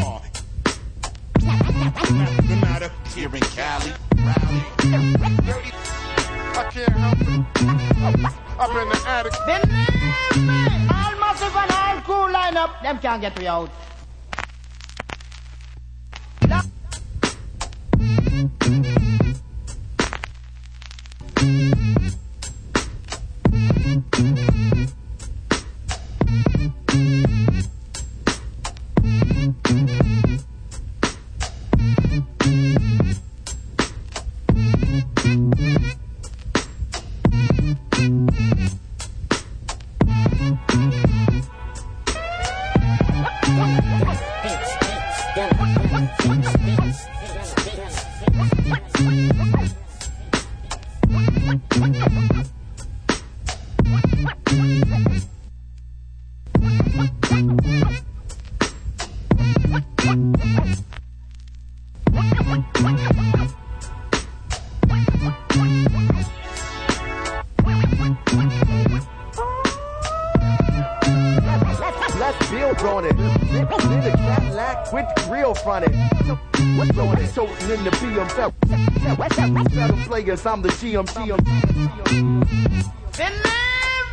VR. Granada. Here in Cali. I can't help it. In the attic. All massive and all cool lineup, them can't get me out. What's going on? So in the BMW. Better players, I'm the GM. GM. Believe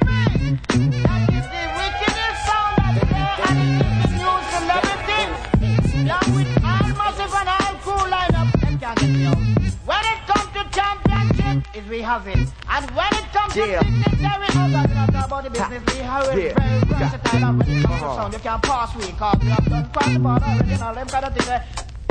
me, that is the wickedest sound out there and the new celebrity. Along with all massive and all cool lineup, can't get. When it comes to championship, is we have it. And when it comes Yeah. to dignitary, I'm not gonna talk about the business. We have it Yeah. very versatile. And when it comes to sound, you can pass we cause we have done part already and all them kind of things. Eh.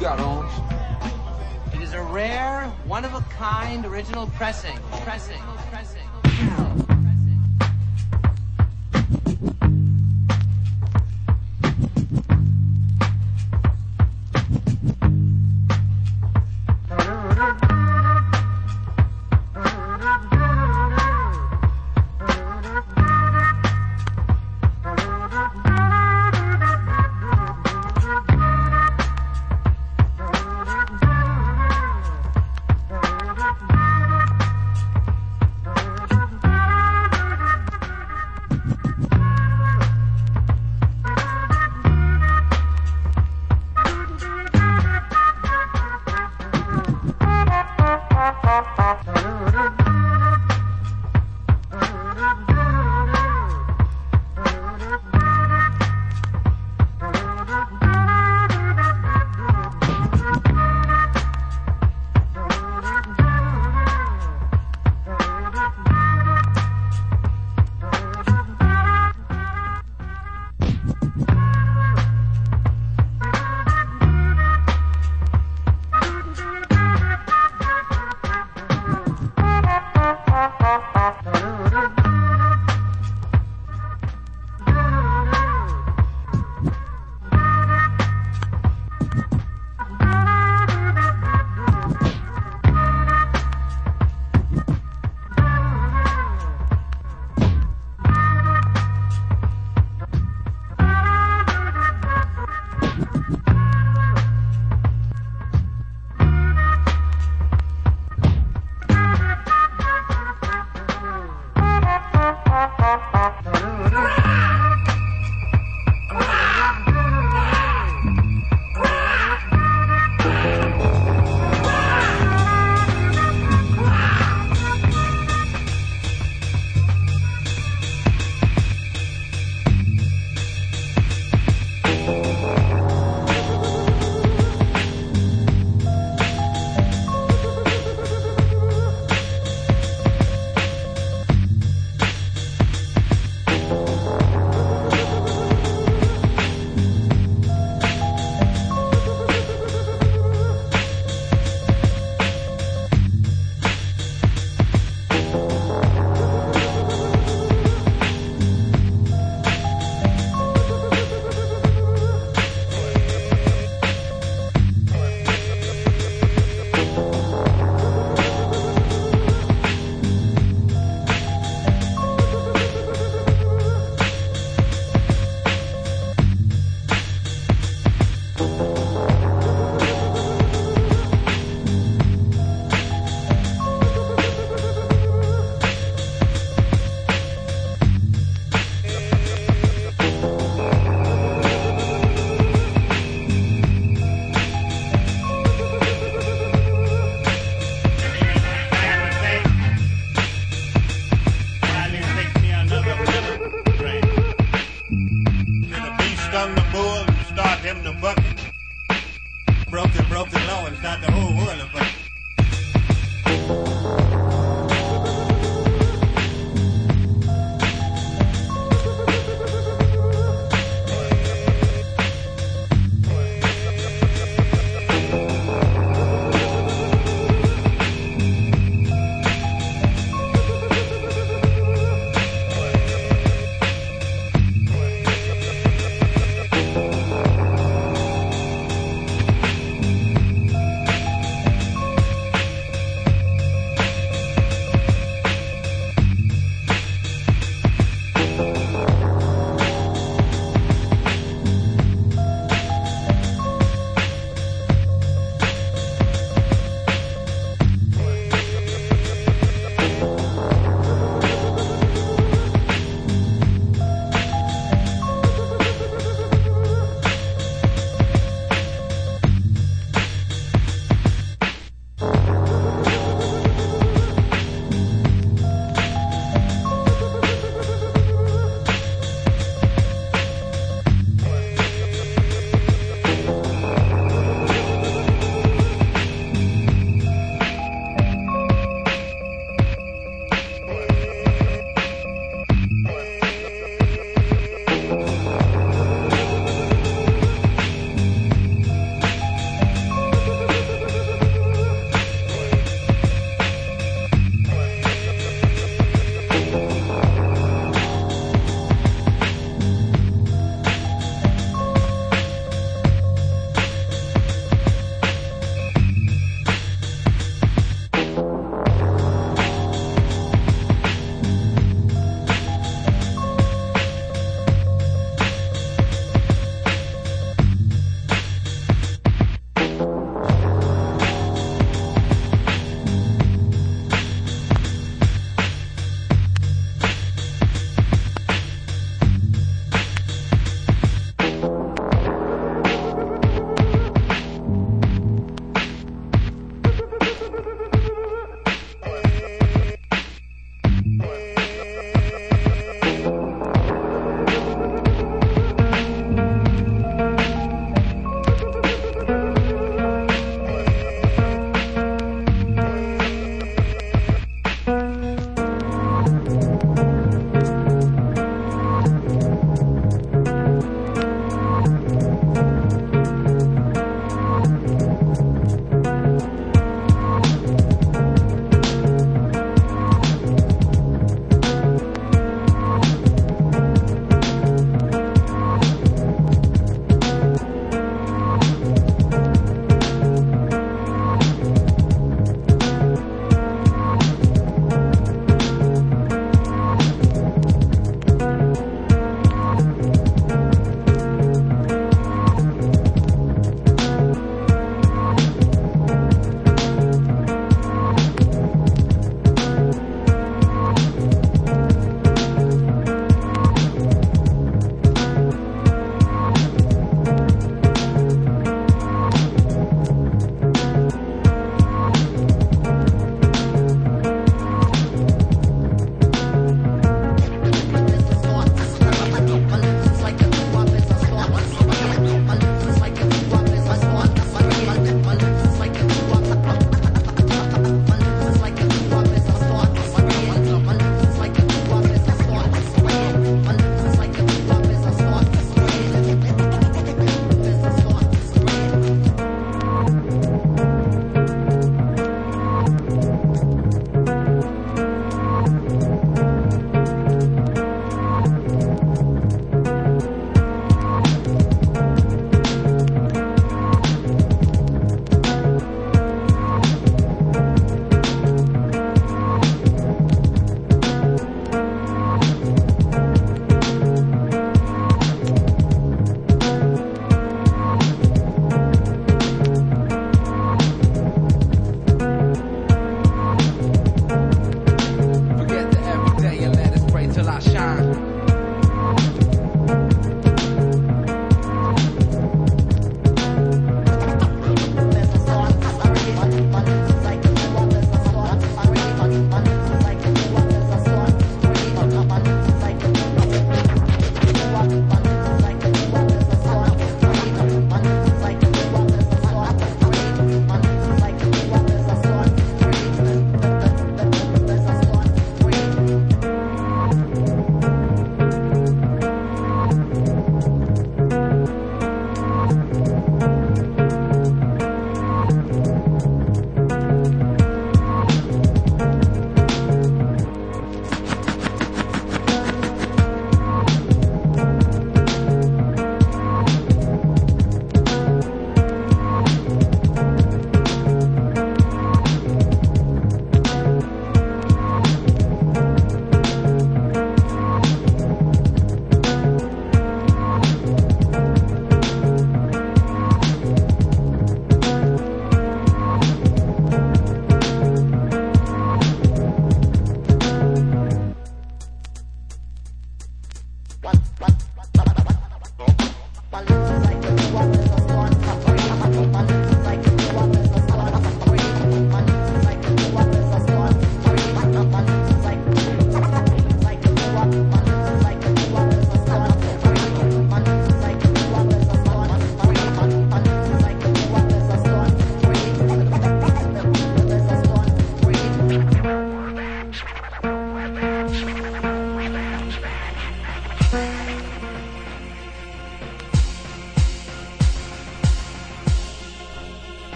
got, Holmes? It is a rare, one-of-a-kind original pressing. Pressing. Pressing.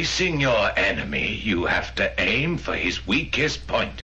Facing your enemy, you have to aim for his weakest point.